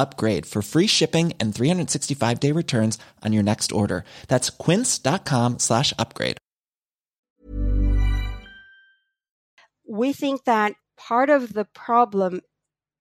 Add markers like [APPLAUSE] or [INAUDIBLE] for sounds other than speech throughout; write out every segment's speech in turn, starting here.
upgrade for free shipping and 365 day returns on your next order. That's quince.com slash upgrade. We think that part of the problem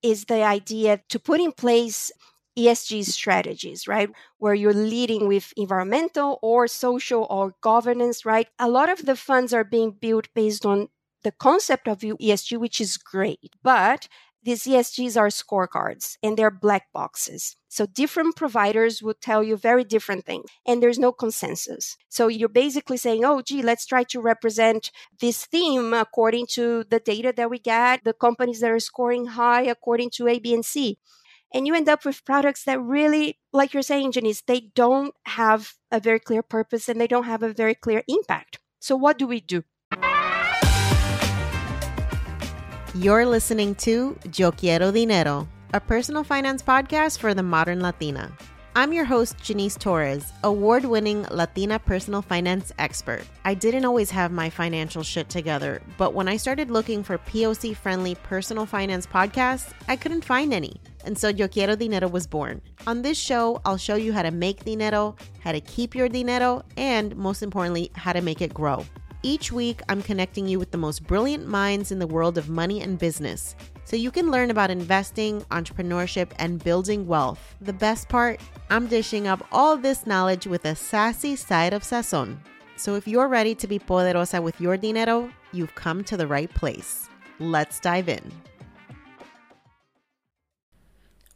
is the idea to put in place ESG strategies, right? Where you're leading with environmental or social or governance, right? A lot of the funds are being built based on the concept of ESG, which is great, but these ESGs are scorecards and they're black boxes. So different providers will tell you very different things and there's no consensus. So you're basically saying, oh, gee, let's try to represent this theme according to the data that we get, the companies that are scoring high according to A, B, and C. And you end up with products that really, like you're saying, Janice, they don't have a very clear purpose and they don't have a very clear impact. So what do we do? You're listening to Yo Quiero Dinero, a personal finance podcast for the modern Latina. I'm your host, Janice Torres, award winning Latina personal finance expert. I didn't always have my financial shit together, but when I started looking for POC friendly personal finance podcasts, I couldn't find any. And so Yo Quiero Dinero was born. On this show, I'll show you how to make dinero, how to keep your dinero, and most importantly, how to make it grow. Each week, I'm connecting you with the most brilliant minds in the world of money and business so you can learn about investing, entrepreneurship, and building wealth. The best part, I'm dishing up all this knowledge with a sassy side of sazon. So if you're ready to be poderosa with your dinero, you've come to the right place. Let's dive in.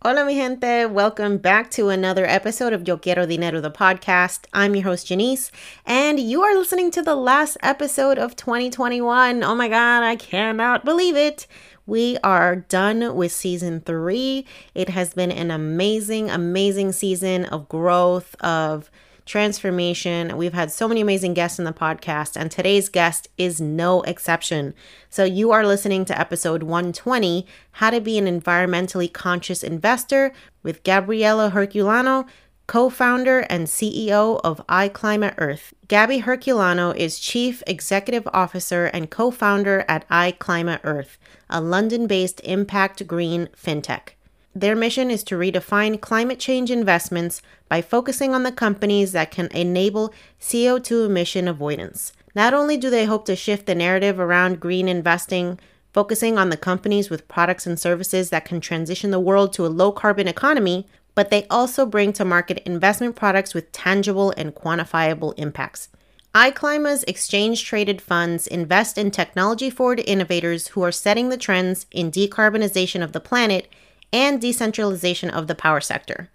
Hola, mi gente. Welcome back to another episode of Yo Quiero Dinero, the podcast. I'm your host, Janice, and you are listening to the last episode of 2021. Oh my God, I cannot believe it. We are done with season three. It has been an amazing, amazing season of growth, of transformation. We've had so many amazing guests in the podcast, and today's guest is no exception. So, you are listening to episode 120 How to Be an Environmentally Conscious Investor with Gabriela Herculano. Co founder and CEO of iClima Earth. Gabby Herculano is Chief Executive Officer and co founder at iClima Earth, a London based impact green fintech. Their mission is to redefine climate change investments by focusing on the companies that can enable CO2 emission avoidance. Not only do they hope to shift the narrative around green investing, focusing on the companies with products and services that can transition the world to a low carbon economy, but they also bring to market investment products with tangible and quantifiable impacts. iClima's exchange traded funds invest in technology forward innovators who are setting the trends in decarbonization of the planet and decentralization of the power sector.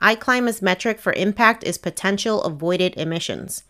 iClima's metric for impact is potential avoided emissions.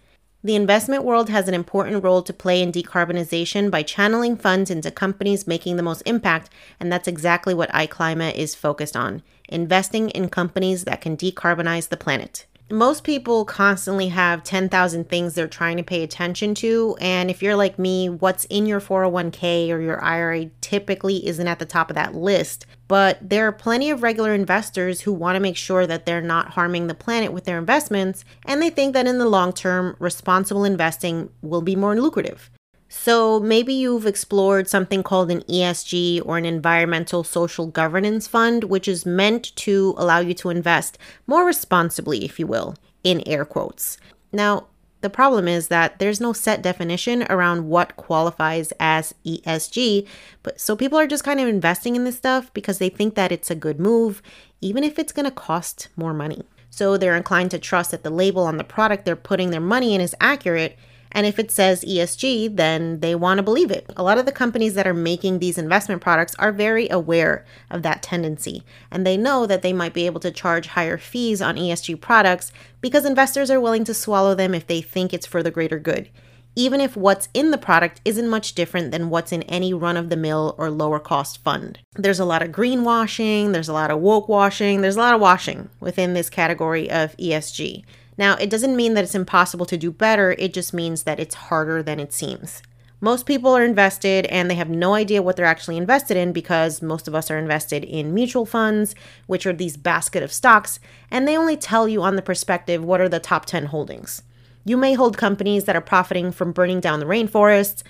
The investment world has an important role to play in decarbonization by channeling funds into companies making the most impact, and that's exactly what iClima is focused on investing in companies that can decarbonize the planet most people constantly have 10,000 things they're trying to pay attention to. And if you're like me, what's in your 401k or your IRA typically isn't at the top of that list. But there are plenty of regular investors who want to make sure that they're not harming the planet with their investments. And they think that in the long term, responsible investing will be more lucrative. So maybe you've explored something called an ESG or an environmental social governance fund, which is meant to allow you to invest more responsibly, if you will, in air quotes. Now, the problem is that there's no set definition around what qualifies as ESG, but so people are just kind of investing in this stuff because they think that it's a good move, even if it's going to cost more money. So they're inclined to trust that the label on the product they're putting their money in is accurate and if it says ESG, then they want to believe it. A lot of the companies that are making these investment products are very aware of that tendency. And they know that they might be able to charge higher fees on ESG products because investors are willing to swallow them if they think it's for the greater good. Even if what's in the product isn't much different than what's in any run of the mill or lower cost fund. There's a lot of greenwashing, there's a lot of woke washing, there's a lot of washing within this category of ESG. Now, it doesn't mean that it's impossible to do better, it just means that it's harder than it seems. Most people are invested and they have no idea what they're actually invested in because most of us are invested in mutual funds, which are these basket of stocks, and they only tell you on the perspective what are the top 10 holdings. You may hold companies that are profiting from burning down the rainforests,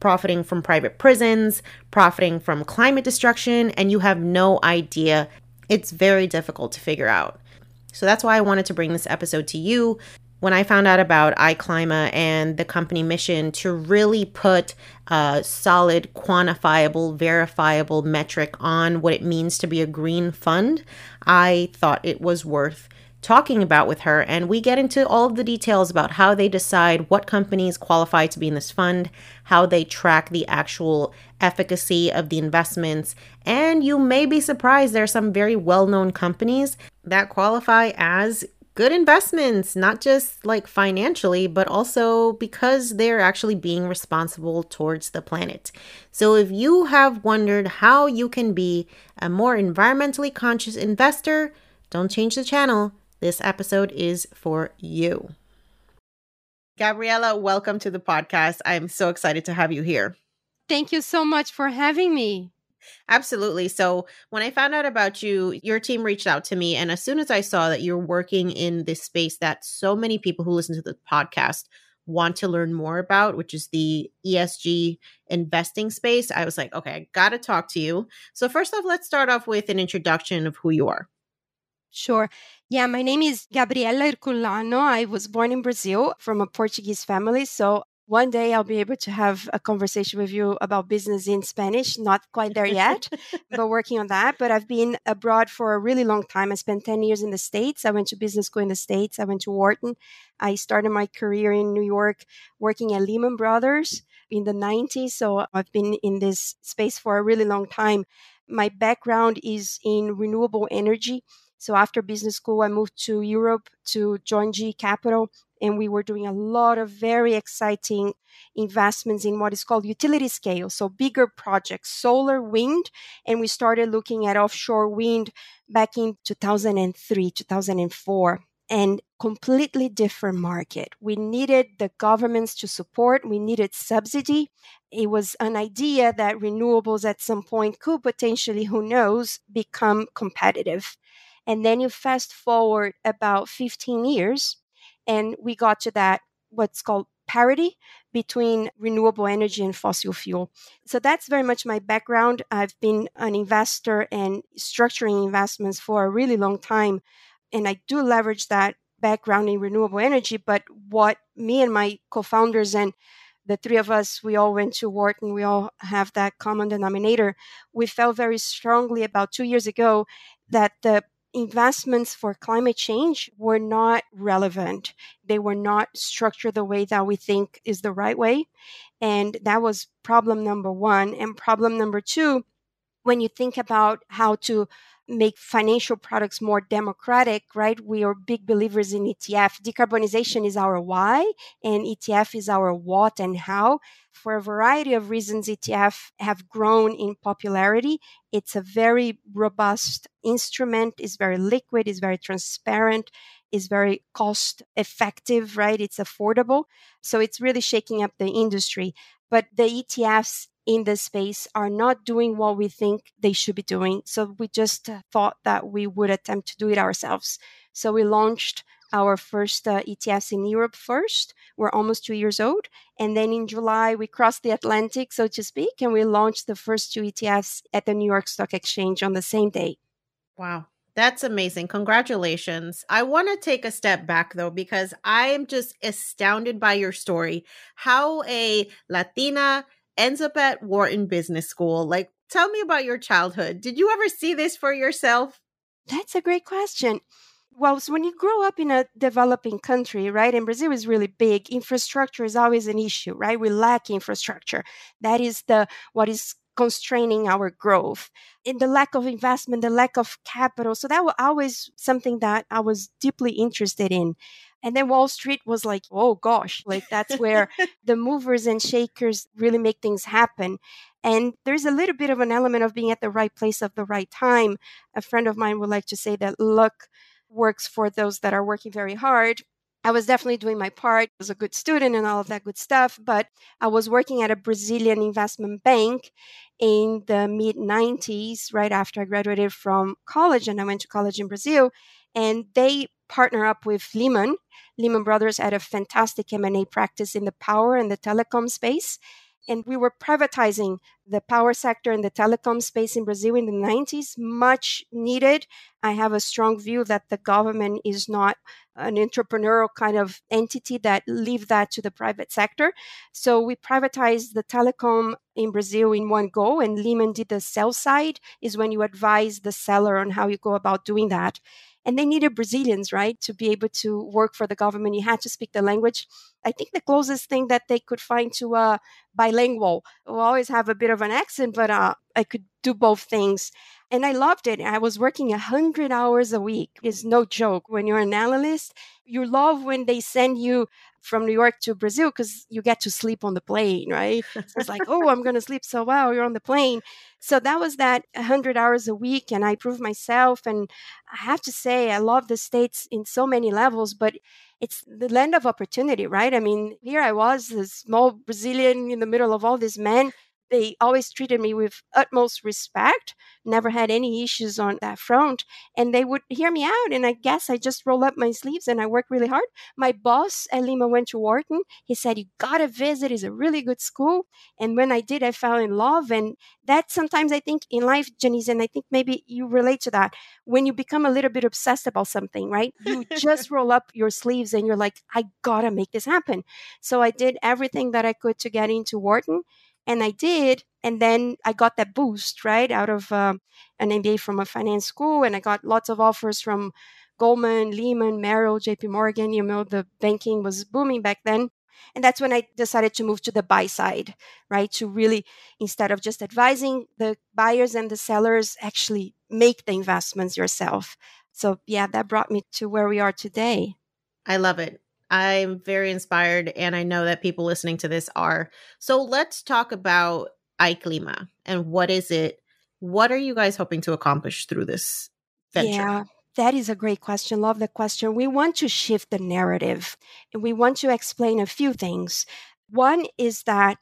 profiting from private prisons, profiting from climate destruction, and you have no idea. It's very difficult to figure out. So that's why I wanted to bring this episode to you. When I found out about iClima and the company mission to really put a solid, quantifiable, verifiable metric on what it means to be a green fund, I thought it was worth talking about with her. And we get into all of the details about how they decide what companies qualify to be in this fund, how they track the actual efficacy of the investments. And you may be surprised there are some very well known companies that qualify as good investments, not just like financially, but also because they're actually being responsible towards the planet. So, if you have wondered how you can be a more environmentally conscious investor, don't change the channel. This episode is for you. Gabriella, welcome to the podcast. I'm so excited to have you here. Thank you so much for having me. Absolutely. So, when I found out about you, your team reached out to me. And as soon as I saw that you're working in this space that so many people who listen to the podcast want to learn more about, which is the ESG investing space, I was like, okay, I got to talk to you. So, first off, let's start off with an introduction of who you are. Sure. Yeah, my name is Gabriela Herculano. I was born in Brazil from a Portuguese family. So one day I'll be able to have a conversation with you about business in Spanish. Not quite there yet, [LAUGHS] but working on that. But I've been abroad for a really long time. I spent 10 years in the States. I went to business school in the States. I went to Wharton. I started my career in New York working at Lehman Brothers in the 90s. So I've been in this space for a really long time. My background is in renewable energy. So after business school, I moved to Europe to join GE Capital and we were doing a lot of very exciting investments in what is called utility scale so bigger projects solar wind and we started looking at offshore wind back in 2003 2004 and completely different market. We needed the governments to support we needed subsidy. It was an idea that renewables at some point could potentially who knows become competitive and then you fast forward about 15 years and we got to that, what's called parity between renewable energy and fossil fuel. So that's very much my background. I've been an investor and structuring investments for a really long time. And I do leverage that background in renewable energy. But what me and my co founders and the three of us, we all went to Wharton. We all have that common denominator. We felt very strongly about two years ago that the investments for climate change were not relevant. They were not structured the way that we think is the right way. And that was problem number one. And problem number two, when you think about how to make financial products more democratic, right? We are big believers in ETF. Decarbonization is our why, and ETF is our what and how. For a variety of reasons, ETF have grown in popularity. It's a very robust instrument, it's very liquid, it's very transparent, is very cost effective, right? It's affordable. So it's really shaking up the industry. But the ETFs in this space are not doing what we think they should be doing. So we just thought that we would attempt to do it ourselves. So we launched our first uh, ETFs in Europe first. We're almost two years old. And then in July, we crossed the Atlantic, so to speak, and we launched the first two ETFs at the New York Stock Exchange on the same day. Wow. That's amazing. Congratulations. I want to take a step back though, because I am just astounded by your story. How a Latina ends up at Wharton Business School. Like, tell me about your childhood. Did you ever see this for yourself? That's a great question. Well, so when you grow up in a developing country, right, and Brazil is really big, infrastructure is always an issue, right? We lack infrastructure. That is the what is constraining our growth. In the lack of investment, the lack of capital. So that was always something that I was deeply interested in. And then Wall Street was like, oh gosh, like that's where [LAUGHS] the movers and shakers really make things happen. And there's a little bit of an element of being at the right place at the right time. A friend of mine would like to say that luck works for those that are working very hard. I was definitely doing my part. I was a good student and all of that good stuff, but I was working at a Brazilian investment bank in the mid 90s, right after I graduated from college, and I went to college in Brazil. And they partner up with Lehman. Lehman Brothers had a fantastic M&A practice in the power and the telecom space. And we were privatizing the power sector and the telecom space in Brazil in the 90s, much needed. I have a strong view that the government is not an entrepreneurial kind of entity that leave that to the private sector. So we privatized the telecom in Brazil in one go, and Lehman did the sell side, is when you advise the seller on how you go about doing that and they needed Brazilians, right, to be able to work for the government. You had to speak the language. I think the closest thing that they could find to a bilingual. will always have a bit of an accent, but uh, I could do both things. And I loved it. I was working 100 hours a week. It's no joke. When you're an analyst, you love when they send you from New York to Brazil because you get to sleep on the plane, right? So it's like, oh, I'm going to sleep so well. You're on the plane. So that was that 100 hours a week. And I proved myself. And I have to say, I love the States in so many levels, but it's the land of opportunity, right? I mean, here I was, a small Brazilian in the middle of all these men they always treated me with utmost respect never had any issues on that front and they would hear me out and i guess i just roll up my sleeves and i work really hard. My boss at lehman went to wharton. He said you gotta visit it's a really good school and when i did i fell in love and that sometimes i think in life janice and i think maybe you relate to that when you become a little bit obsessed about something right you just [LAUGHS] roll up your sleeves and you're like i gotta make this happen. So i did everything that i could to get into wharton and I did. And then I got that boost, right, out of uh, an MBA from a finance school. And I got lots of offers from Goldman, Lehman, Merrill, JP Morgan. You know, the banking was booming back then. And that's when I decided to move to the buy side, right? To really, instead of just advising the buyers and the sellers, actually make the investments yourself. So, yeah, that brought me to where we are today. I love it. I'm very inspired, and I know that people listening to this are. So let's talk about iClima and what is it? What are you guys hoping to accomplish through this venture? Yeah. That is a great question. Love the question. We want to shift the narrative and we want to explain a few things. One is that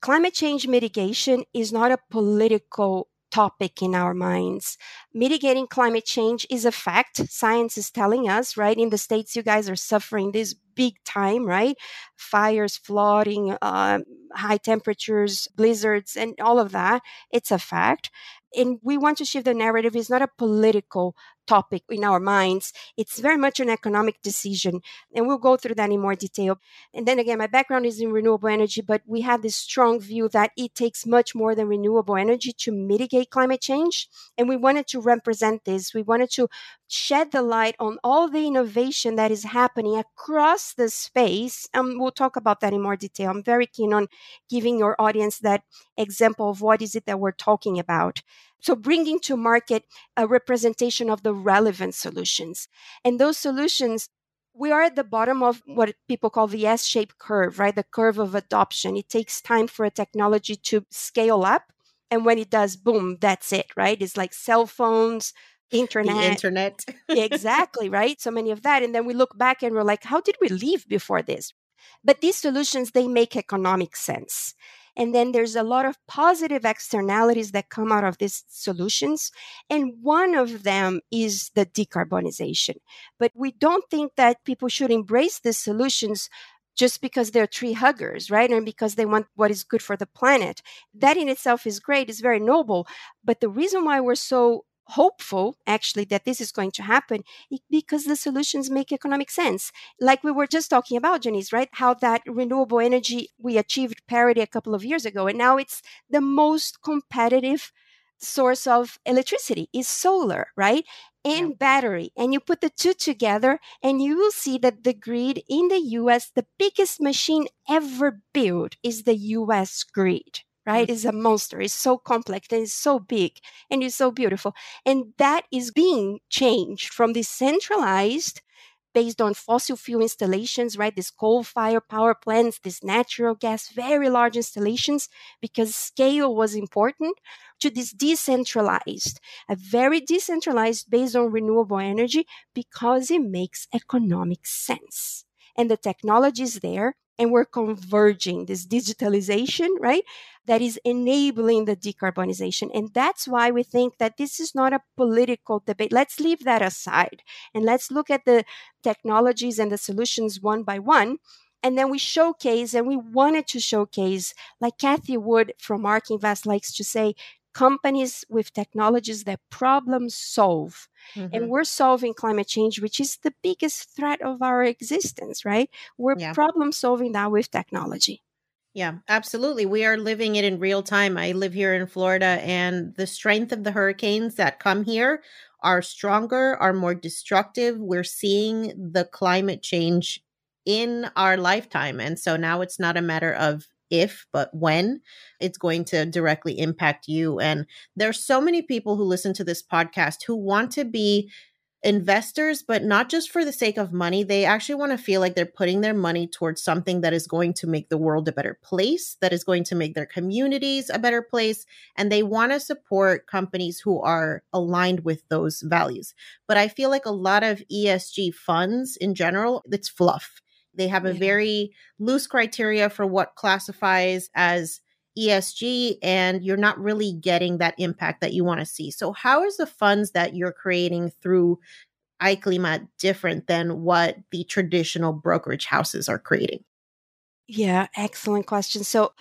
climate change mitigation is not a political topic in our minds. Mitigating climate change is a fact. Science is telling us, right? In the States, you guys are suffering this big time, right? Fires, flooding, uh, high temperatures, blizzards, and all of that. It's a fact and we want to shift the narrative It's not a political topic in our minds. It's very much an economic decision and we'll go through that in more detail. And then again my background is in renewable energy but we have this strong view that it takes much more than renewable energy to mitigate climate change and we wanted to represent this. We wanted to shed the light on all the innovation that is happening across the space. And we'll talk about that in more detail. I'm very keen on giving your audience that example of what is it that we're talking about. So bringing to market a representation of the relevant solutions. And those solutions we are at the bottom of what people call the S shaped curve, right? The curve of adoption. It takes time for a technology to scale up. And when it does, boom, that's it, right? It's like cell phones, internet. The internet. exactly, [LAUGHS] right? So many of that. And then we look back and we're like, how did we live before this? But these solutions, they make economic sense. And then there's a lot of positive externalities that come out of these solutions. And one of them is the decarbonization. But we don't think that people should embrace these solutions just because they're tree huggers, right? And because they want what is good for the planet. That in itself is great, it's very noble. But the reason why we're so hopeful actually that this is going to happen because the solutions make economic sense. Like we were just talking about janice right? How that renewable energy we achieved parity a couple of years ago and now it's the most competitive source of electricity is solar right? And yeah. battery. And you put the two together and you will see that the grid in the US the biggest machine ever built is the US grid right? It's a monster. It's so complex and it's so big and it's so beautiful. And that is being changed from the centralized based on fossil fuel installations, right? These coal fire power plants, these natural gas, very large installations, because scale was important, to this decentralized, a very decentralized based on renewable energy because it makes economic sense. And the technology is there and we're converging this digitalization, right? That is enabling the decarbonization. And that's why we think that this is not a political debate. Let's leave that aside and let's look at the technologies and the solutions one by one. And then we showcase, and we wanted to showcase, like Cathie Wood from ARK Invest likes to say, companies with technologies that problem solve. Mm-hmm. And we're solving climate change, which is the biggest threat of our existence, right? We're yeah. problem solving that with technology. Yeah, absolutely. We are living it in real time. I live here in Florida, and the strength of the hurricanes that come here are stronger, are more destructive. We're seeing the climate change in our lifetime. And so now it's not a matter of if, but when it's going to directly impact you. And there's so many people who listen to this podcast who want to be investors, but not just for the sake of money. They actually want to feel like they're putting their money towards something that is going to make the world a better place, that is going to make their communities a better place. And they want to support companies who are aligned with those values. But I feel like a lot of ESG funds in general, it's fluff. They have a yeah. very loose criteria for what classifies as ESG, and you're not really getting that impact that you want to see. So, how is the funds that you're creating through iClima different than what the traditional brokerage houses are creating? Yeah, excellent question. So,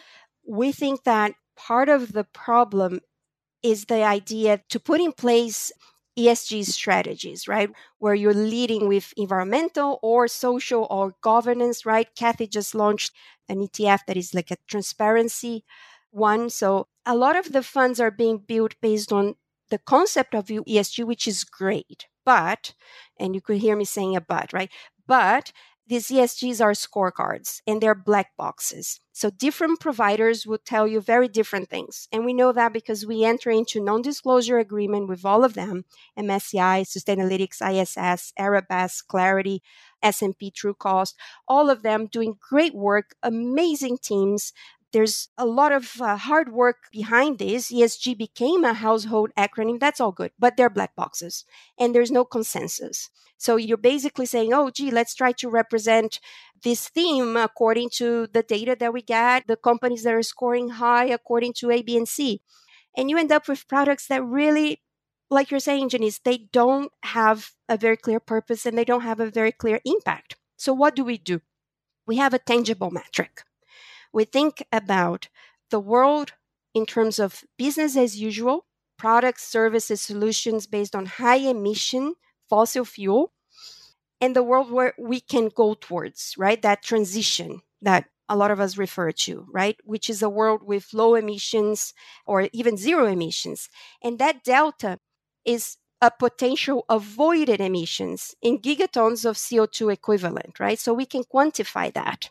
we think that part of the problem is the idea to put in place ESG strategies, right? Where you're leading with environmental or social or governance, right? Cathie just launched an ETF that is like a transparency one. So a lot of the funds are being built based on the concept of ESG, which is great. But, and you could hear me saying a but, right? But these ESGs are scorecards and they're black boxes. So different providers will tell you very different things. And we know that because we enter into non-disclosure agreement with all of them, MSCI, Sustainalytics, ISS, Arabesque, Clarity, S&P Trucost, all of them doing great work, amazing teams, there's a lot of uh, hard work behind this. ESG became a household acronym. That's all good, but they're black boxes and there's no consensus. So you're basically saying, oh, gee, let's try to represent this theme according to the data that we get, the companies that are scoring high according to A, B, and C. And you end up with products that really, like you're saying, Janice, they don't have a very clear purpose and they don't have a very clear impact. So what do we do? We have a tangible metric we think about the world in terms of business as usual, products, services, solutions based on high emission fossil fuel, and the world where we can go towards, right? That transition that a lot of us refer to, right? Which is a world with low emissions or even zero emissions. And that delta is a potential avoided emissions in gigatons of CO2 equivalent, right? So we can quantify that.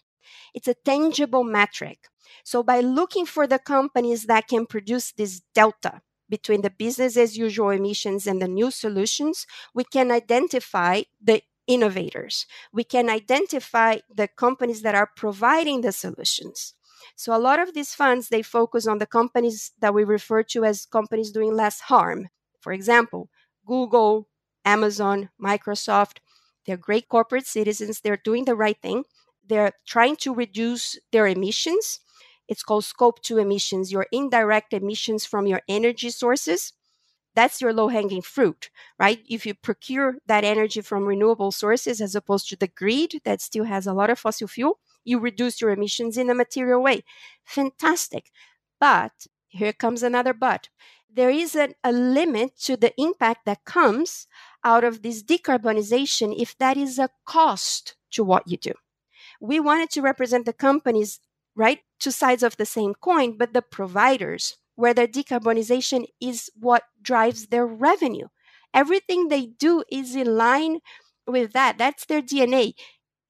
It's a tangible metric. So by looking for the companies that can produce this delta between the business as usual emissions and the new solutions, we can identify the innovators. We can identify the companies that are providing the solutions. So a lot of these funds they focus on the companies that we refer to as companies doing less harm. For example, Google, Amazon, Microsoft, they're great corporate citizens, they're doing the right thing. They're trying to reduce their emissions. It's called scope 2 emissions, your indirect emissions from your energy sources that's your low hanging fruit, right? If you procure that energy from renewable sources as opposed to the grid that still has a lot of fossil fuel, you reduce your emissions in a material way. Fantastic. But here comes another but. There is a, a limit to the impact that comes out of this decarbonization if that is a cost to what you do. We wanted to represent the companies, right? Two sides of the same coin, but the providers where their decarbonization is what drives their revenue. Everything they do is in line with that. That's their DNA.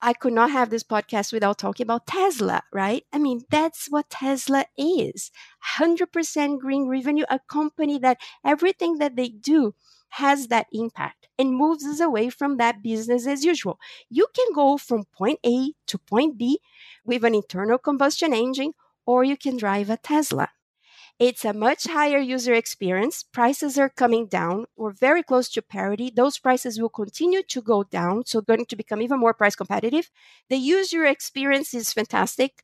I could not have this podcast without talking about Tesla, right? I mean, that's what Tesla is 100% green revenue, a company that everything that they do has that impact and moves us away from that business as usual. You can go from point A to point B with an internal combustion engine, or you can drive a Tesla. It's a much higher user experience. Prices are coming down. We're very close to parity. Those prices will continue to go down, so going to become even more price competitive. The user experience is fantastic.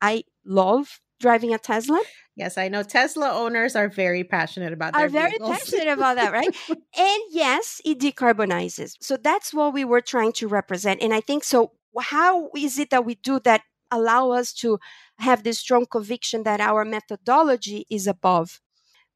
I love driving a Tesla. Yes, I know Tesla owners are very passionate about that. are very passionate about that, right? [LAUGHS] and yes, it decarbonizes. So that's what we were trying to represent. And I think so. How is it that we do that allow us to have this strong conviction that our methodology is above.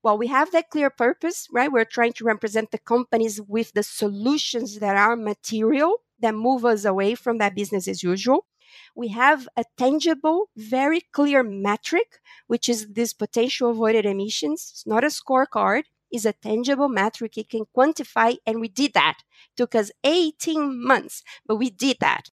Well, we have that clear purpose, right? We're trying to represent the companies with the solutions that are material that move us away from that business as usual. We have a tangible, very clear metric, which is this potential avoided emissions. It's not a scorecard, it's a tangible metric. It can quantify, and we did that. It took us 18 months, but we did that.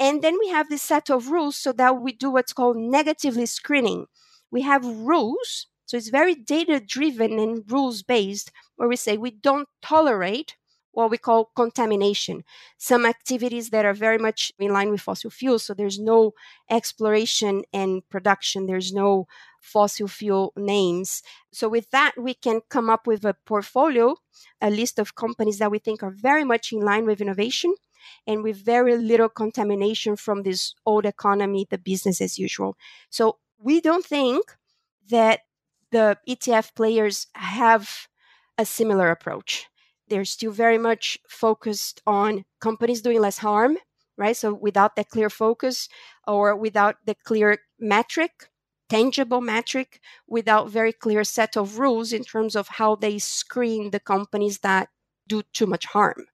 And then we have this set of rules so that we do what's called negatively screening. We have rules, so it's very data driven and rules based, where we say we don't tolerate what we call contamination. Some activities that are very much in line with fossil fuels. So there's no exploration and production, there's no fossil fuel names. So with that, we can come up with a portfolio, a list of companies that we think are very much in line with innovation and with very little contamination from this old economy, the business as usual. So we don't think that the ETF players have a similar approach. They're still very much focused on companies doing less harm, right? So without that clear focus or without the clear metric, tangible metric, without very clear set of rules in terms of how they screen the companies that do too much harm.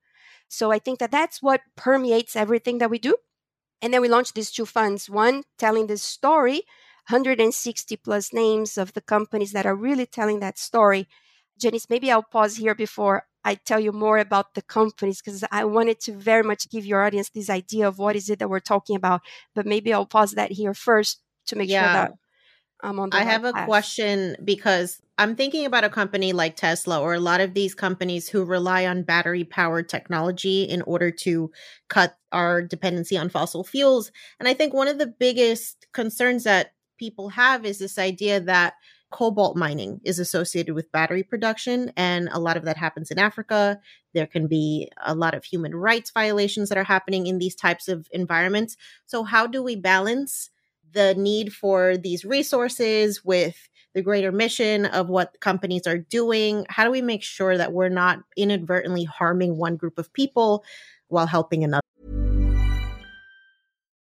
So I think that that's what permeates everything that we do. And then we launched these two funds one telling this story, 160 plus names of the companies that are really telling that story. Janice, maybe I'll pause here before I tell you more about the companies because I wanted to very much give your audience this idea of what is it that we're talking about. But maybe I'll pause that here first to make yeah. sure that I'm on I right have a path. question because I'm thinking about a company like Tesla or a lot of these companies who rely on battery powered technology in order to cut our dependency on fossil fuels. And I think one of the biggest concerns that people have is this idea that cobalt mining is associated with battery production and a lot of that happens in Africa. There can be a lot of human rights violations that are happening in these types of environments. So how do we balance the need for these resources with the greater mission of what companies are doing? How do we make sure that we're not inadvertently harming one group of people while helping another?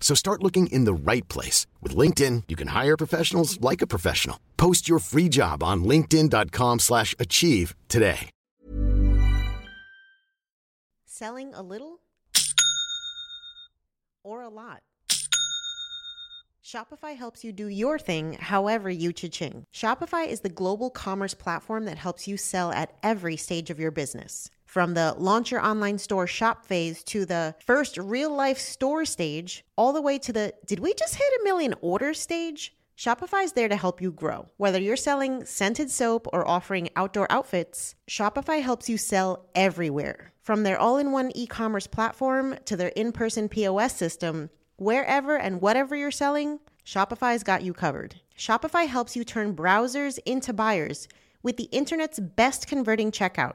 So start looking in the right place. With LinkedIn, you can hire professionals like a professional. Post your free job on linkedin.com slash achieve today. Selling a little or a lot? Shopify helps you do your thing however you cha-ching. Shopify is the global commerce platform that helps you sell at every stage of your business. From the launch your online store shop phase to the first real life store stage, all the way to the did we just hit a million order stage? Shopify is there to help you grow. Whether you're selling scented soap or offering outdoor outfits, Shopify helps you sell everywhere. From their all in one e commerce platform to their in person POS system, wherever and whatever you're selling, Shopify's got you covered. Shopify helps you turn browsers into buyers with the internet's best converting checkout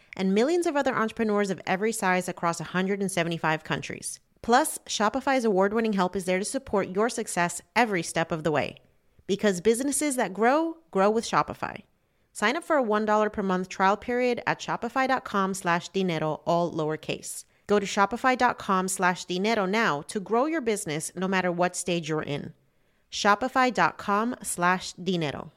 and millions of other entrepreneurs of every size across 175 countries. Plus, Shopify's award winning help is there to support your success every step of the way. Because businesses that grow, grow with Shopify. Sign up for a $1 per month trial period at shopify.com slash dinero, all lowercase. Go to shopify.com slash dinero now to grow your business no matter what stage you're in. Shopify.com slash dinero.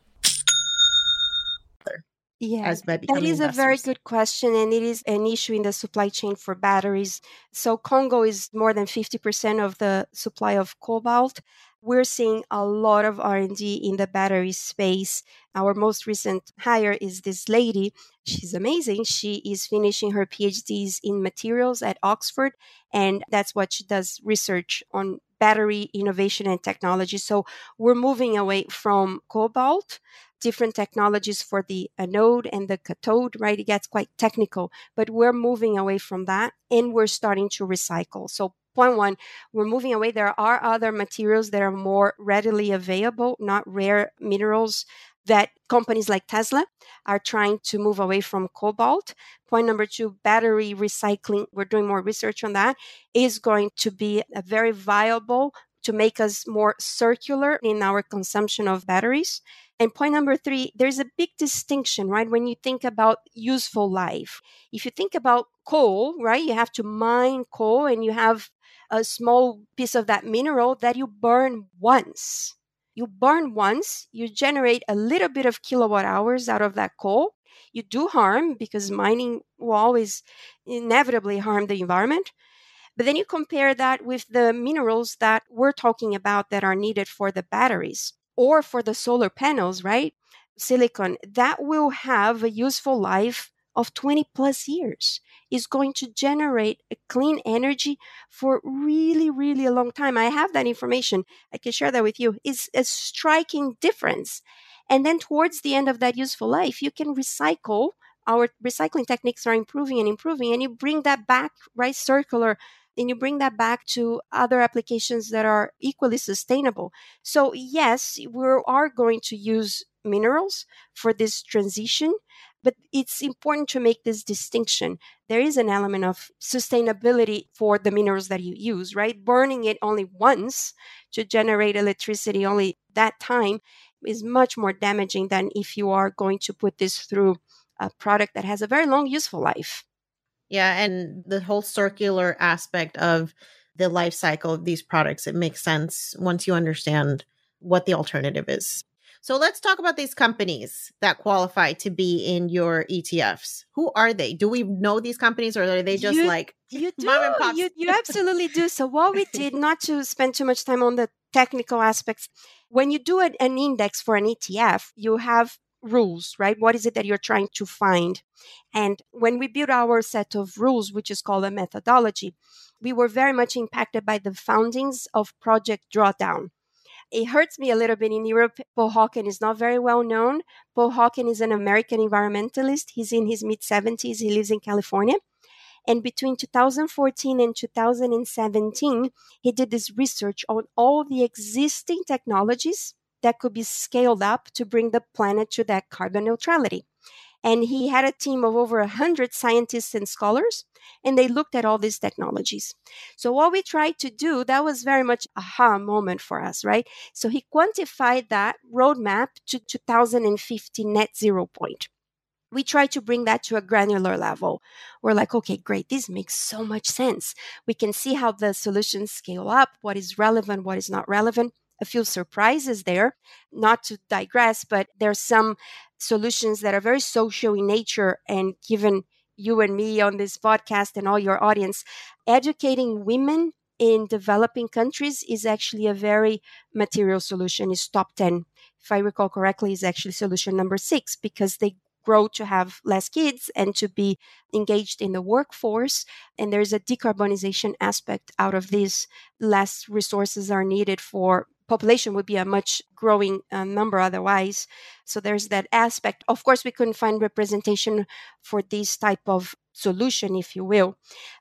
Yeah, that becoming a very good question, and it is an issue in the supply chain for batteries. So, Congo is more than 50% of the supply of cobalt. We're seeing a lot of R&D in the battery space. Our most recent hire is this lady. She's amazing. She is finishing her PhDs in materials at Oxford, and that's what she does research on battery innovation and technology. So, we're moving away from cobalt different technologies for the anode and the cathode, right? It gets quite technical, but we're moving away from that and we're starting to recycle. So, point one, we're moving away. There are other materials that are more readily available, not rare minerals that companies like Tesla are trying to move away from cobalt. Point number two, battery recycling. We're doing more research on that, is going to be a very viable to make us more circular in our consumption of batteries. And point number three, there's a big distinction, right? When you think about useful life. If you think about coal, right, you have to mine coal and you have a small piece of that mineral that you burn once. You burn once, you generate a little bit of kilowatt hours out of that coal. You do harm because mining will always inevitably harm the environment. But then you compare that with the minerals that we're talking about that are needed for the batteries or for the solar panels, right? Silicon, that will have a useful life of 20 plus years. Is going to generate a clean energy for really really a long time. I have that information. I can share that with you. It's a striking difference. And then towards the end of that useful life you can recycle. Our recycling techniques are improving and improving and you bring that back right circular and you bring that back to other applications that are equally sustainable. So, yes, we are going to use minerals for this transition, but it's important to make this distinction. There is an element of sustainability for the minerals that you use, right? Burning it only once to generate electricity only that time is much more damaging than if you are going to put this through a product that has a very long useful life. Yeah, and the whole circular aspect of the life cycle of these products, it makes sense once you understand what the alternative is. So let's talk about these companies that qualify to be in your ETFs. Who are they? Do we know these companies or are they just You- like You do. mom and pops? You, you absolutely do. So, what we did, [LAUGHS] not to spend too much time on the technical aspects, when you do an, an index for an ETF, you have rules, right? What is it that you're trying to find? And when we built our set of rules, which is called a methodology, we were very much impacted by the foundings of Project Drawdown. It hurts me a little bit in Europe. Paul Hawken is not very well known. Paul Hawken is an American environmentalist. He's in his mid 70s. He lives in California And between 2014 and 2017, he did this research on all the existing technologies that could be scaled up to bring the planet to that carbon neutrality. And he had a team of over 100 scientists and scholars, and they looked at all these technologies. So, what we tried to do, that was very much aha moment for us, right? So, he quantified that roadmap to 2050 net zero point we try to bring that to a granular level. We're like, okay, great, this makes so much sense. We can see how the solutions scale up, what is relevant, what is not relevant. A few surprises there, not to digress, but there's some solutions that are very social in nature and given you and me on this podcast and all your audience, educating women in developing countries is actually a very material solution is top 10 if i recall correctly is actually solution number six because they grow to have less kids and to be engaged in the workforce. And there's a decarbonization aspect out of this. Less resources are needed for population would be a much growing uh, number otherwise. So there's that aspect. Of course we couldn't find representation for this type of solution if you will.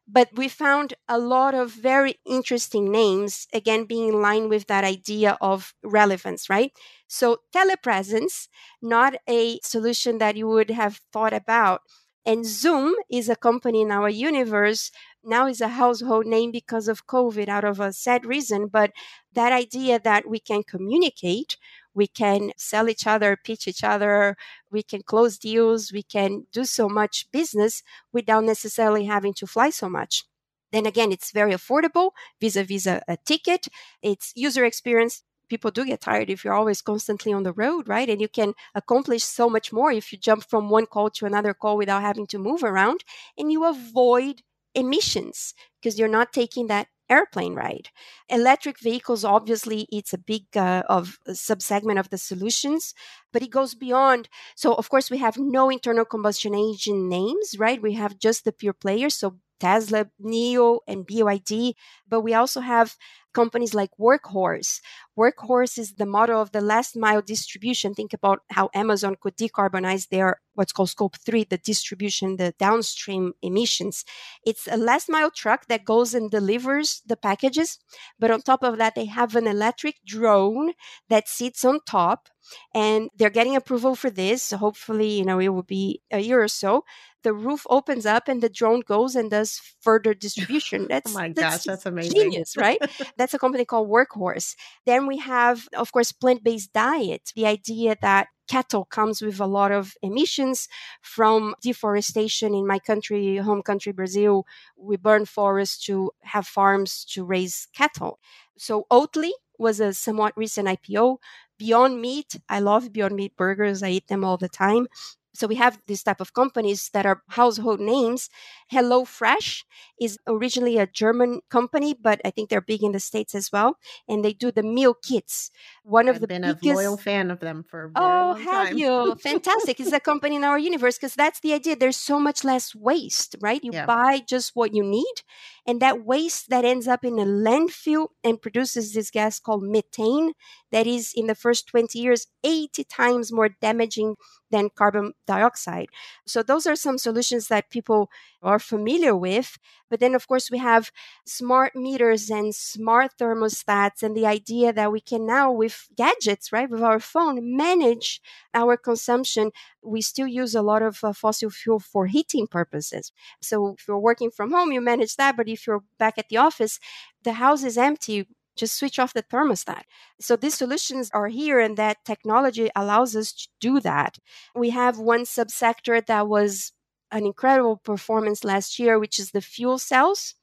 But we found a lot of very interesting names again being in line with that idea of relevance right? So telepresence, not a solution that you would have thought about. And Zoom is a company in our universe now is a household name because of COVID out of a sad reason. But that idea that we can communicate, we can sell each other, pitch each other, we can close deals, we can do so much business without necessarily having to fly so much. Then again, it's very affordable vis a vis a ticket. It's user experience people do get tired if you're always constantly on the road, right? And you can accomplish so much more if you jump from one call to another call without having to move around and you avoid emissions because you're not taking that airplane ride. Electric vehicles, obviously, it's a big uh, of subsegment of the solutions, but it goes beyond. So, of course, we have no internal combustion engine names, right? We have just the pure players. So Tesla, NIO, and BYD. But we also have companies like Workhorse. Workhorse is the model of the last mile distribution. Think about how Amazon could decarbonize their what's called scope three, the distribution, the downstream emissions. It's a last mile truck that goes and delivers the packages. But on top of that, they have an electric drone that sits on top and they're getting approval for this. So hopefully, you know, it will be a year or so. The roof opens up and the drone goes and does further distribution. [LAUGHS] Oh that's oh my that's gosh, that's amazing. Genius, right? that's a company called Workhorse. Then we have, of course, plant-based diet. The idea that cattle comes with a lot of emissions from deforestation in my country, home country, Brazil. We burn forests to have farms to raise cattle. So Oatly was a somewhat recent IPO. Beyond Meat, I love Beyond Meat burgers. I eat them all the time. So we have this type of companies that are household names. Hello Fresh is originally a German company, but I think they're big in the States as well. And they do the meal kits. One I've of the been biggest... a loyal fan of them for oh, have time. you? [LAUGHS] Fantastic! it's a company in our universe because that's the idea. There's so much less waste, right? You yeah. buy just what you need, and that waste that ends up in a landfill and produces this gas called methane that is in the first 20 years 80 times more damaging than carbon dioxide. So those are some solutions that people are familiar with. But then, of course, we have smart meters and smart thermostats, and the idea that we can now, with gadgets, right, with our phone, manage our consumption. We still use a lot of uh, fossil fuel for heating purposes. So if you're working from home, you manage that. But if you're back at the office, the house is empty just switch off the thermostat. So these solutions are here, and that technology allows us to do that. We have one subsector that was an incredible performance last year, which is the fuel cells.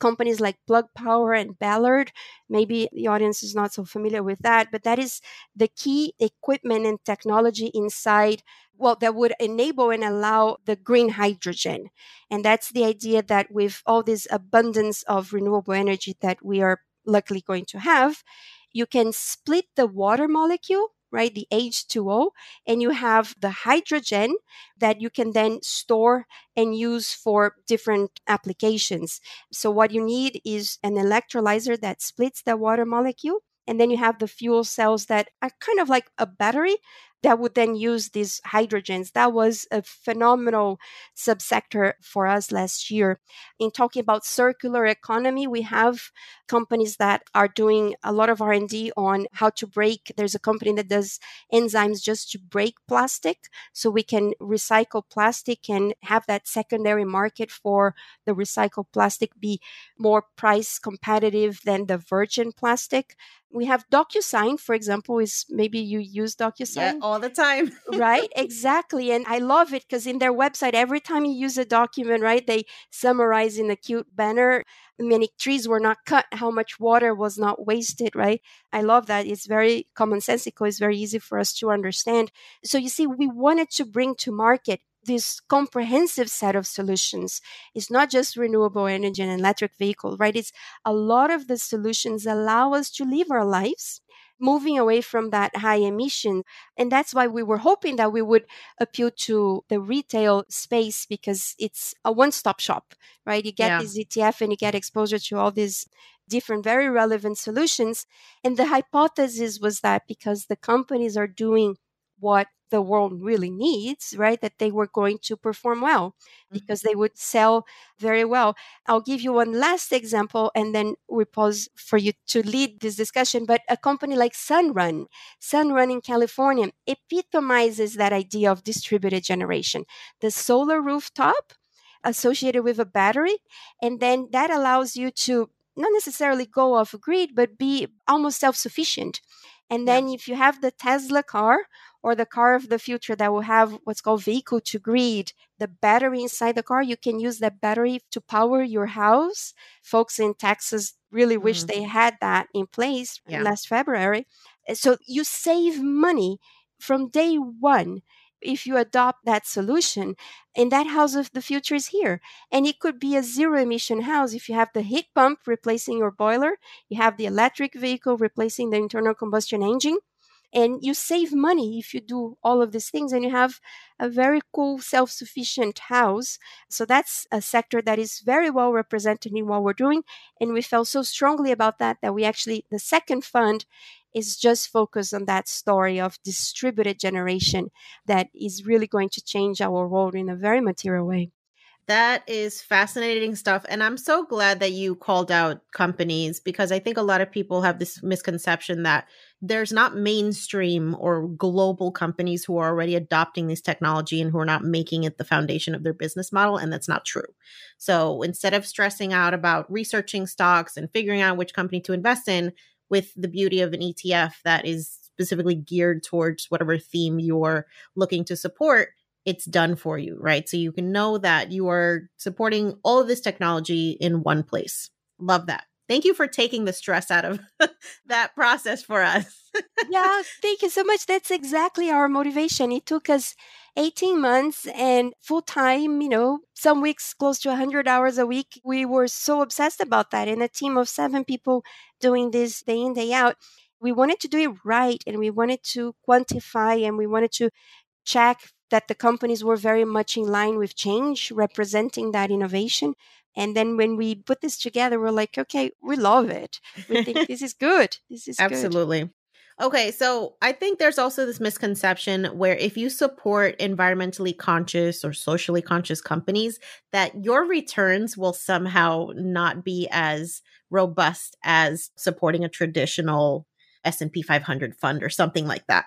Companies like Plug Power and Ballard, maybe the audience is not so familiar with that, but that is the key equipment and technology inside well, that would enable and allow the green hydrogen. And that's the idea that with all this abundance of renewable energy that we are luckily going to have, you can split the water molecule right? The H2O, and you have the hydrogen that you can then store and use for different applications. So, what you need is an electrolyzer that splits the water molecule. And then you have the fuel cells that are kind of like a battery, that would then use these hydrogens. That was a phenomenal subsector for us last year. In talking about circular economy, we have companies that are doing a lot of R&D on how to break. There's a company that does enzymes just to break plastic so we can recycle plastic and have that secondary market for the recycled plastic be more price competitive than the virgin plastic we have DocuSign, for example, is maybe you use DocuSign yeah, all the time. right? [LAUGHS] Exactly. And I love it because in their website, every time you use a document, right, they summarize in a cute banner. Many trees were not cut, how much water was not wasted, right? I love that. It's very commonsensical, it's very easy for us to understand. So you see, we wanted to bring to market this comprehensive set of solutions is not just renewable energy and electric vehicle, right? It's a lot of the solutions allow us to live our lives moving away from that high emission. And that's why we were hoping that we would appeal to the retail space because it's a one stop shop, right? You get yeah. this ETF and you get exposure to all these different, very relevant solutions. And the hypothesis was that because the companies are doing what the world really needs, right? That they were going to perform well mm-hmm. because they would sell very well. I'll give you one last example and then we pause for you to lead this discussion. But a company like Sunrun, Sunrun in California, epitomizes that idea of distributed generation. The solar rooftop associated with a battery, and then that allows you to not necessarily go off grid, but be almost self sufficient. And then yeah. if you have the Tesla car or the car of the future that will have what's called vehicle to grid, the battery inside the car, you can use that battery to power your house. Folks in Texas really mm-hmm. wish they had that in place yeah. last February. So you save money from day one if you adopt that solution and that house of the future is here. And it could be a zero emission house if you have the heat pump replacing your boiler you have the electric vehicle replacing the internal combustion engine and you save money if you do all of these things and you have a very cool self-sufficient house. So that's a sector that is very well represented in what we're doing and we felt so strongly about that that we actually the second fund is just focused on that story of distributed generation that is really going to change our world in a very material way that is fascinating stuff. And I'm so glad that you called out companies because I think a lot of people have this misconception that there's not mainstream or global companies who are already adopting this technology and who are not making it the foundation of their business model. And that's not true. So instead of stressing out about researching stocks and figuring out which company to invest in, with the beauty of an ETF that is specifically geared towards whatever theme you're looking to support, it's done for you, right? So you can know that you are supporting all of this technology in one place. Love that. Thank you for taking the stress out of [LAUGHS] that process for us. [LAUGHS] yeah, thank you so much. That's exactly our motivation. It took us 18 months and full time, you know, some weeks close to 100 hours a week. We were so obsessed about that. And a team of seven people doing this day in, day out. We wanted to do it right and we wanted to quantify and we wanted to check that the companies were very much in line with change, representing that innovation. And then when we put this together, we're like, okay, we love it. We think [LAUGHS] this is good. This is absolutely. Good. Okay, so I think there's also this misconception where if you support environmentally conscious or socially conscious companies, that your returns will somehow not be as robust as supporting a traditional S&P 500 fund or something like that.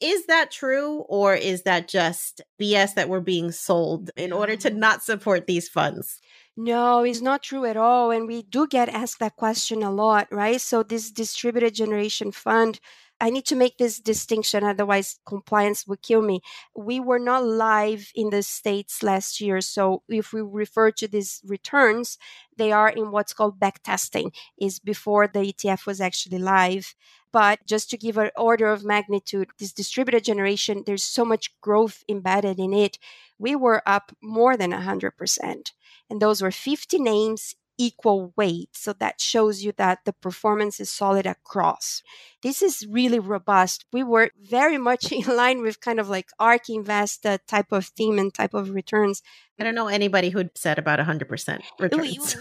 Is that true or is that just BS that we're being sold in order to mm. not support these funds? No, it's not true at all. And we do get asked that question a lot, right? So, this distributed generation fund, I need to make this distinction, otherwise, compliance would kill me. We were not live in the States last year. So, if we refer to these returns, they are in what's called back testing, is before the ETF was actually live. But just to give an order of magnitude, this distributed generation, there's so much growth embedded in it. We were up more than 100% and those were 50 names equal weight. So that shows you that the performance is solid across. This is really robust. We were very much [LAUGHS] in line with kind of like ARK Invest uh, type of theme and type of returns. I don't know anybody who'd said about 100% returns.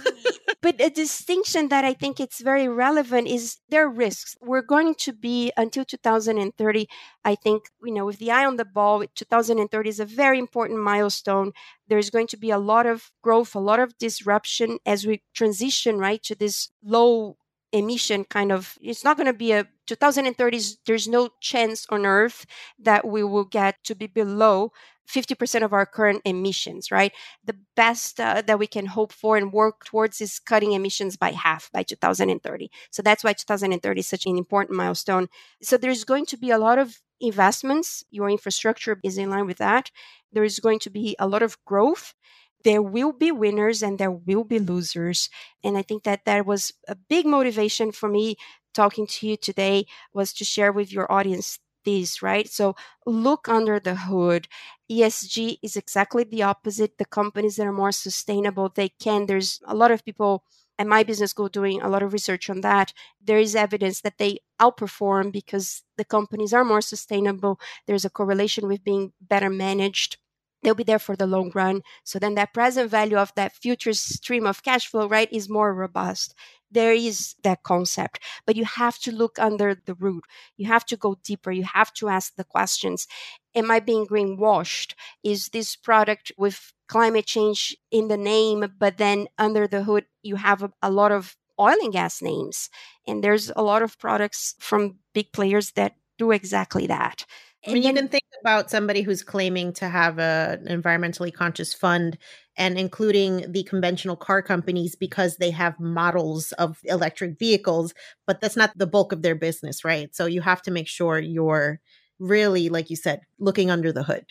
But a distinction that I think it's very relevant is there are risks. We're going to be until 2030. I think, you know, with the eye on the ball, 2030 is a very important milestone. There's going to be a lot of growth, a lot of disruption as we transition, right, to this low emission kind of it's not going to be a 2030 there's no chance on earth that we will get to be below 50% of our current emissions right? The best uh, that we can hope for and work towards is cutting emissions by half by 2030 so that's why 2030 is such an important milestone. So there's going to be a lot of investments. Your infrastructure is in line with that. There is going to be a lot of growth. There will be winners and there will be losers. And i think that that was a big motivation for me talking to you today was to share with your audience this right? So look under the hood esg is exactly the opposite the companies that are more sustainable they can there's a lot of people at my business school doing a lot of research on that there is evidence that they outperform because the companies are more sustainable there's a correlation with being better managed they'll be there for the long run. So then that present value of that future stream of cash flow, right, is more robust. There is that concept, but you have to look under the root. You have to go deeper. You have to ask the questions. Am I being greenwashed? Is this product with climate change in the name, but then under the hood, you have a, a lot of oil and gas names. And there's a lot of products from big players that do exactly that. I mean, you can think about somebody who's claiming to have a, an environmentally conscious fund and including the conventional car companies because they have models of electric vehicles, but that's not the bulk of their business, right? So you have to make sure you're really, like you said, looking under the hood.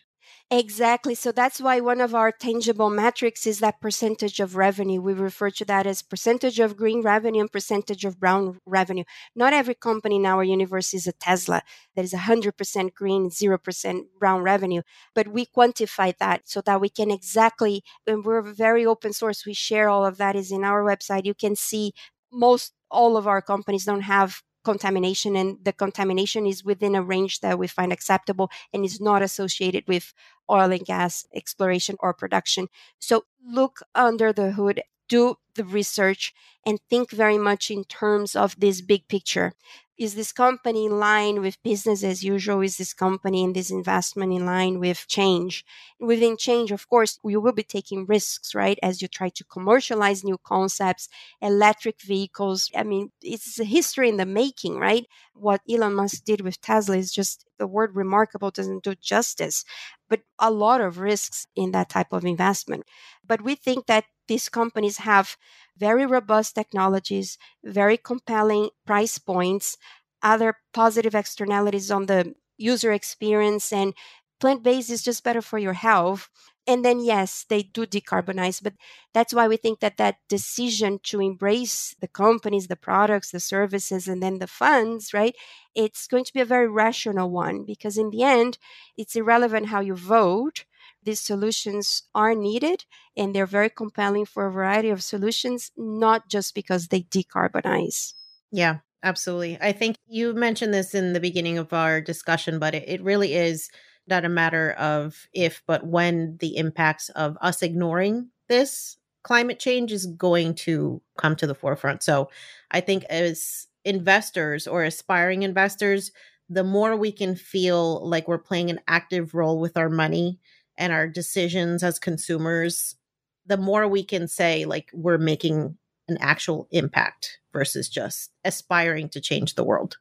Exactly. So that's why one of our tangible metrics is that percentage of revenue. We refer to that as percentage of green revenue and percentage of brown revenue. Not every company in our universe is a Tesla that is 100% green, 0% brown revenue, but we quantify that so that we can exactly, and we're very open source, we share all of that is in our website. You can see most all of our companies don't have contamination and the contamination is within a range that we find acceptable and is not associated with oil and gas exploration or production. So look under the hood, do the research, and think very much in terms of this big picture is this company in line with business as usual? Is this company and this investment in line with change? Within change, of course, we will be taking risks, right? As you try to commercialize new concepts, electric vehicles. I mean, it's a history in the making, right? What Elon Musk did with Tesla is just the word remarkable doesn't do justice, but a lot of risks in that type of investment. But we think that these companies have very robust technologies, very compelling price points, other positive externalities on the user experience, and plant based is just better for your health. And then, yes, they do decarbonize, but that's why we think that that decision to embrace the companies, the products, the services, and then the funds, right? It's going to be a very rational one because in the end, it's irrelevant how you vote these solutions are needed and they're very compelling for a variety of solutions, not just because they decarbonize. Yeah, absolutely. I think you mentioned this in the beginning of our discussion, but it, it really is not a matter of if, but when the impacts of us ignoring this climate change is going to come to the forefront. So I think as investors or aspiring investors, the more we can feel like we're playing an active role with our money and our decisions as consumers, the more we can say, like, we're making an actual impact versus just aspiring to change the world.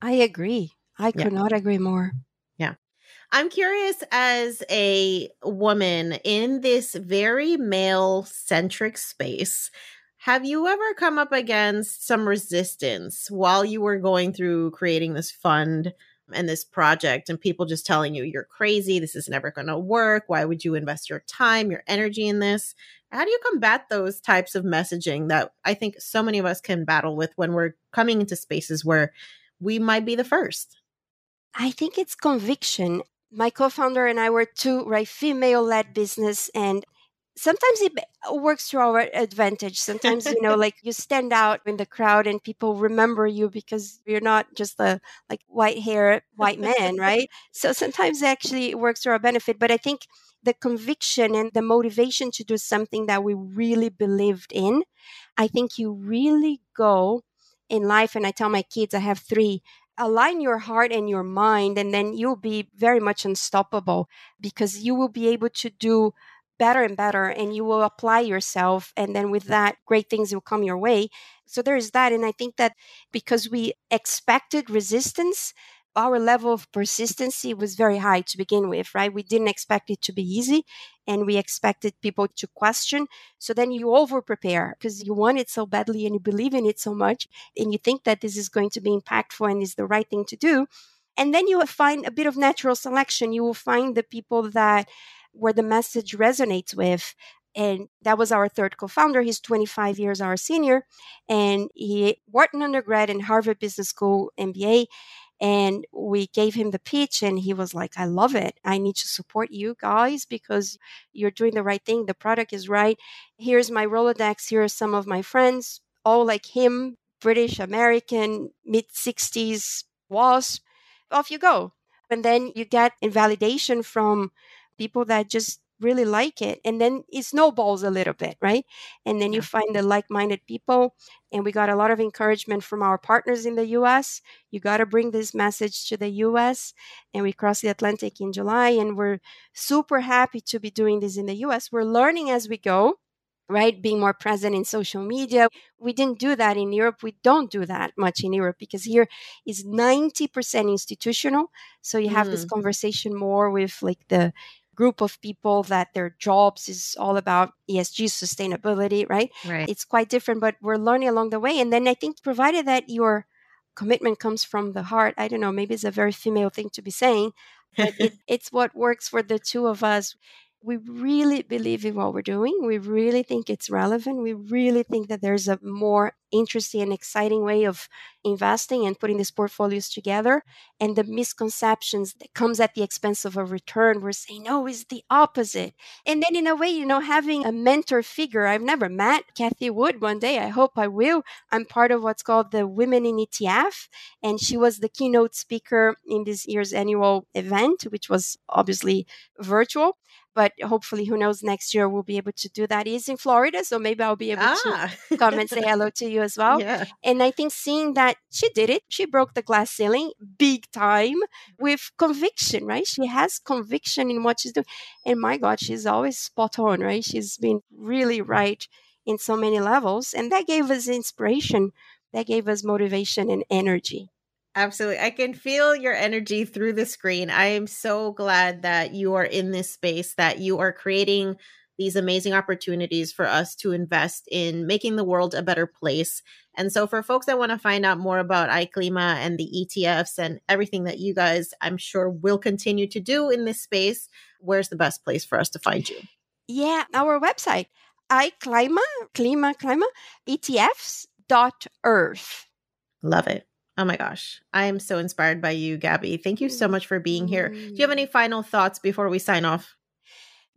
I agree. I could yeah. not agree more. Yeah. I'm curious as a woman in this very male centric space, have you ever come up against some resistance while you were going through creating this fund and this project and people just telling you you're crazy this is never going to work why would you invest your time your energy in this? How do you combat those types of messaging that i think so many of us can battle with when we're coming into spaces where we might be the first? I think it's conviction. My co-founder and i were two right female led business and sometimes it works to our advantage. Sometimes, you know, [LAUGHS] like you stand out in the crowd and people remember you because you're not just a like white hair, white man, right? [LAUGHS] So sometimes actually it works to our benefit. But I think the conviction and the motivation to do something that we really believed in, I think you really go in life. And I tell my kids, I have three, align your heart and your mind, and then you'll be very much unstoppable because you will be able to do better and better and you will apply yourself and then with that great things will come your way. So there's that and i think that because we expected resistance our level of persistency was very high to begin with right? We didn't expect it to be easy and we expected people to question. So then you over prepare because you want it so badly and you believe in it so much and you think that this is going to be impactful and is the right thing to do. And then you will find a bit of natural selection. You will find the people that where the message resonates with. And that was our third co founder. He's 25 years our senior. And he Wharton undergrad and Harvard Business School MBA. And we gave him the pitch, and he was like, I love it. I need to support you guys because you're doing the right thing. The product is right. Here's my Rolodex. Here are some of my friends, all like him, British, American, mid 60s, WASP. Off you go. And then you get invalidation from people that just really like it and then it snowballs a little bit right? And then you find the like-minded people and we got a lot of encouragement from our partners in the us you got to bring this message to the us and we crossed the atlantic in july and we're super happy to be doing this in the us we're learning as we go right? Being more present in social media. We didn't do that in europe. We don't do that much in europe because here is 90% institutional. So you have mm. this conversation more with like the group of people that their jobs is all about ESG sustainability, right? Right. It's quite different, but we're learning along the way. And then I think provided that your commitment comes from the heart, I don't know, maybe it's a very female thing to be saying, but it, [LAUGHS] it's what works for the two of us we really believe in what we're doing. We really think it's relevant. We really think that there's a more interesting and exciting way of investing and putting these portfolios together. And the misconceptions that comes at the expense of a return, we're saying, no, is the opposite. And then in a way, you know, having a mentor figure, I've never met Cathie Wood one day. I hope I will. I'm part of what's called the Women in ETF. And she was the keynote speaker in this year's annual event, which was obviously virtual but hopefully who knows next year we'll be able to do that he's in florida so maybe i'll be able ah. to come and say hello to you as well. Yeah. and i think seeing that she did it she broke the glass ceiling big time with conviction right? She has conviction in what she's doing. And my god she's always spot on right? She's been really right in so many levels. And that gave us inspiration. That gave us motivation and energy. Absolutely. I can feel your energy through the screen. I am so glad that you are in this space, that you are creating these amazing opportunities for us to invest in making the world a better place. And so, for folks that want to find out more about iClima and the ETFs and everything that you guys, I'm sure, will continue to do in this space, where's the best place for us to find you? Yeah, our website, iClima, Clima, Clima, ETFs dot earth. Love it. Oh my gosh. I am so inspired by you, Gabby. Thank you so much for being here. Do you have any final thoughts before we sign off?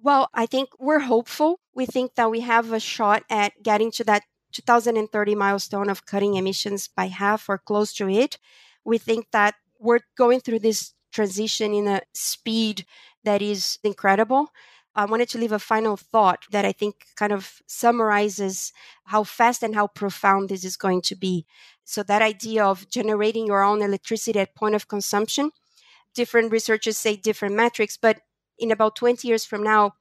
Well, I think we're hopeful. We think that we have a shot at getting to that 2030 milestone of cutting emissions by half or close to it. We think that we're going through this transition in a speed that is incredible. I wanted to leave a final thought that I think kind of summarizes how fast and how profound this is going to be. So, that idea of generating your own electricity at point of consumption, different researchers say different metrics, but in about 20 years from now,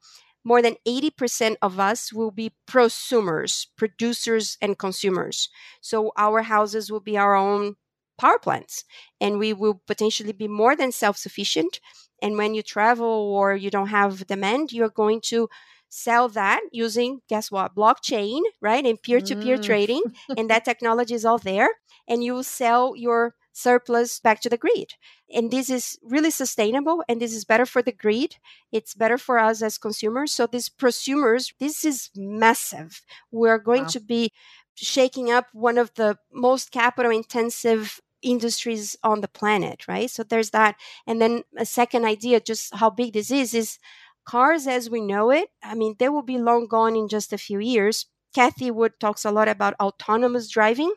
more than 80% of us will be prosumers, producers and consumers. So, our houses will be our own power plants and we will potentially be more than self sufficient and when you travel or you don't have demand, you're going to sell that using, guess what, blockchain, right? And peer to peer trading. And that [LAUGHS] technology is all there. And you will sell your surplus back to the grid. And this is really sustainable and this is better for the grid. It's better for us as consumers. So, these prosumers, this is massive. We're going wow. to be shaking up one of the most capital intensive industries on the planet, right? So there's that. And then a second idea, just how big this is, is cars as we know it, I mean, they will be long gone in just a few years. Cathie Wood talks a lot about autonomous driving,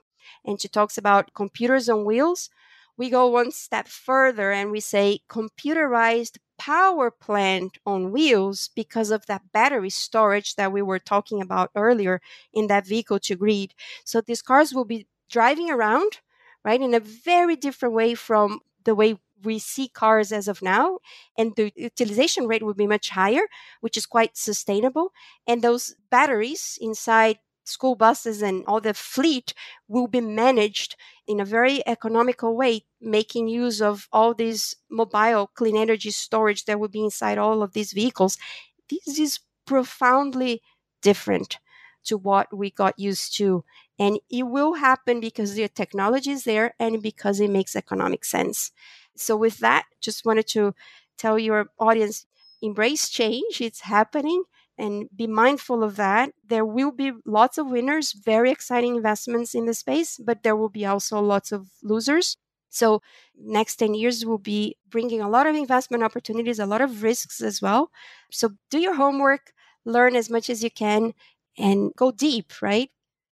and she talks about computers on wheels. We go one step further and we say computerized power plant on wheels because of that battery storage that we were talking about earlier in that vehicle to grid. So these cars will be driving around, right, in a very different way from the way we see cars as of now and the utilization rate would be much higher which is quite sustainable and those batteries inside school buses and all the fleet will be managed in a very economical way making use of all these mobile clean energy storage that will be inside all of these vehicles. This is profoundly different to what we got used to. And it will happen because the technology is there and because it makes economic sense. So, with that, just wanted to tell your audience embrace change, it's happening. And be mindful of that. There will be lots of winners, very exciting investments in the space, but there will be also lots of losers. So, next 10 years will be bringing a lot of investment opportunities, a lot of risks as well. So, do your homework, learn as much as you can, and go deep, right?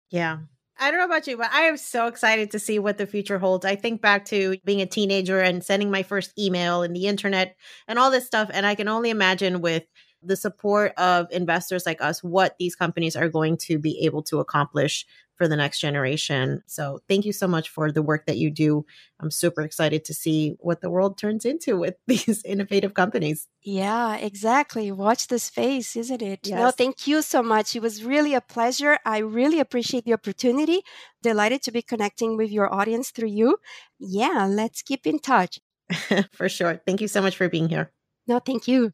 Yeah. I don't know about you, but I am so excited to see what the future holds. I think back to being a teenager and sending my first email and the internet and all this stuff. And I can only imagine with the support of investors like us what these companies are going to be able to accomplish for the next generation. So thank you so much for the work that you do. I'm super excited to see what the world turns into [LAUGHS] with these innovative companies. Yeah, exactly. Watch the space, isn't it? Yes. No, thank you so much. It was really a pleasure. I really appreciate the opportunity. Delighted to be connecting with your audience through you. Yeah, let's keep in touch. [LAUGHS] for sure. Thank you so much for being here. No, thank you.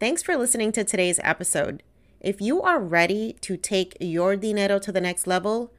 Thanks for listening to today's episode. If you are ready to take your dinero to the next level,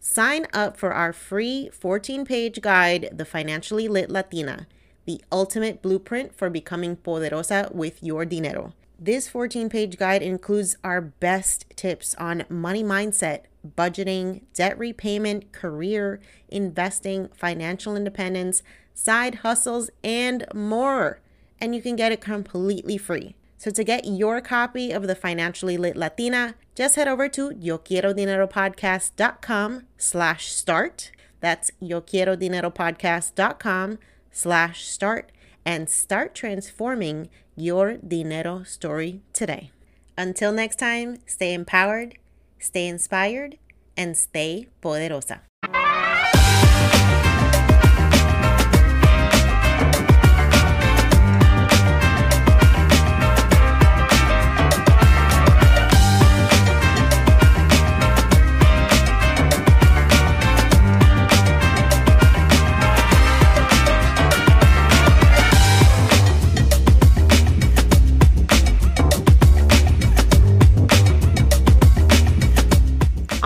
sign up for our free 14 page guide, The Financially Lit Latina, the ultimate blueprint for becoming poderosa with your dinero. This 14 page guide includes our best tips on money mindset, budgeting, debt repayment, career, investing, financial independence, side hustles, and more. And you can get it completely free. So to get your copy of the Financially Lit Latina, just head over to YoQuieroDineroPodcast.com slash start. That's YoQuieroDineroPodcast.com slash start and start transforming your dinero story today. Until next time, stay empowered, stay inspired, and stay poderosa.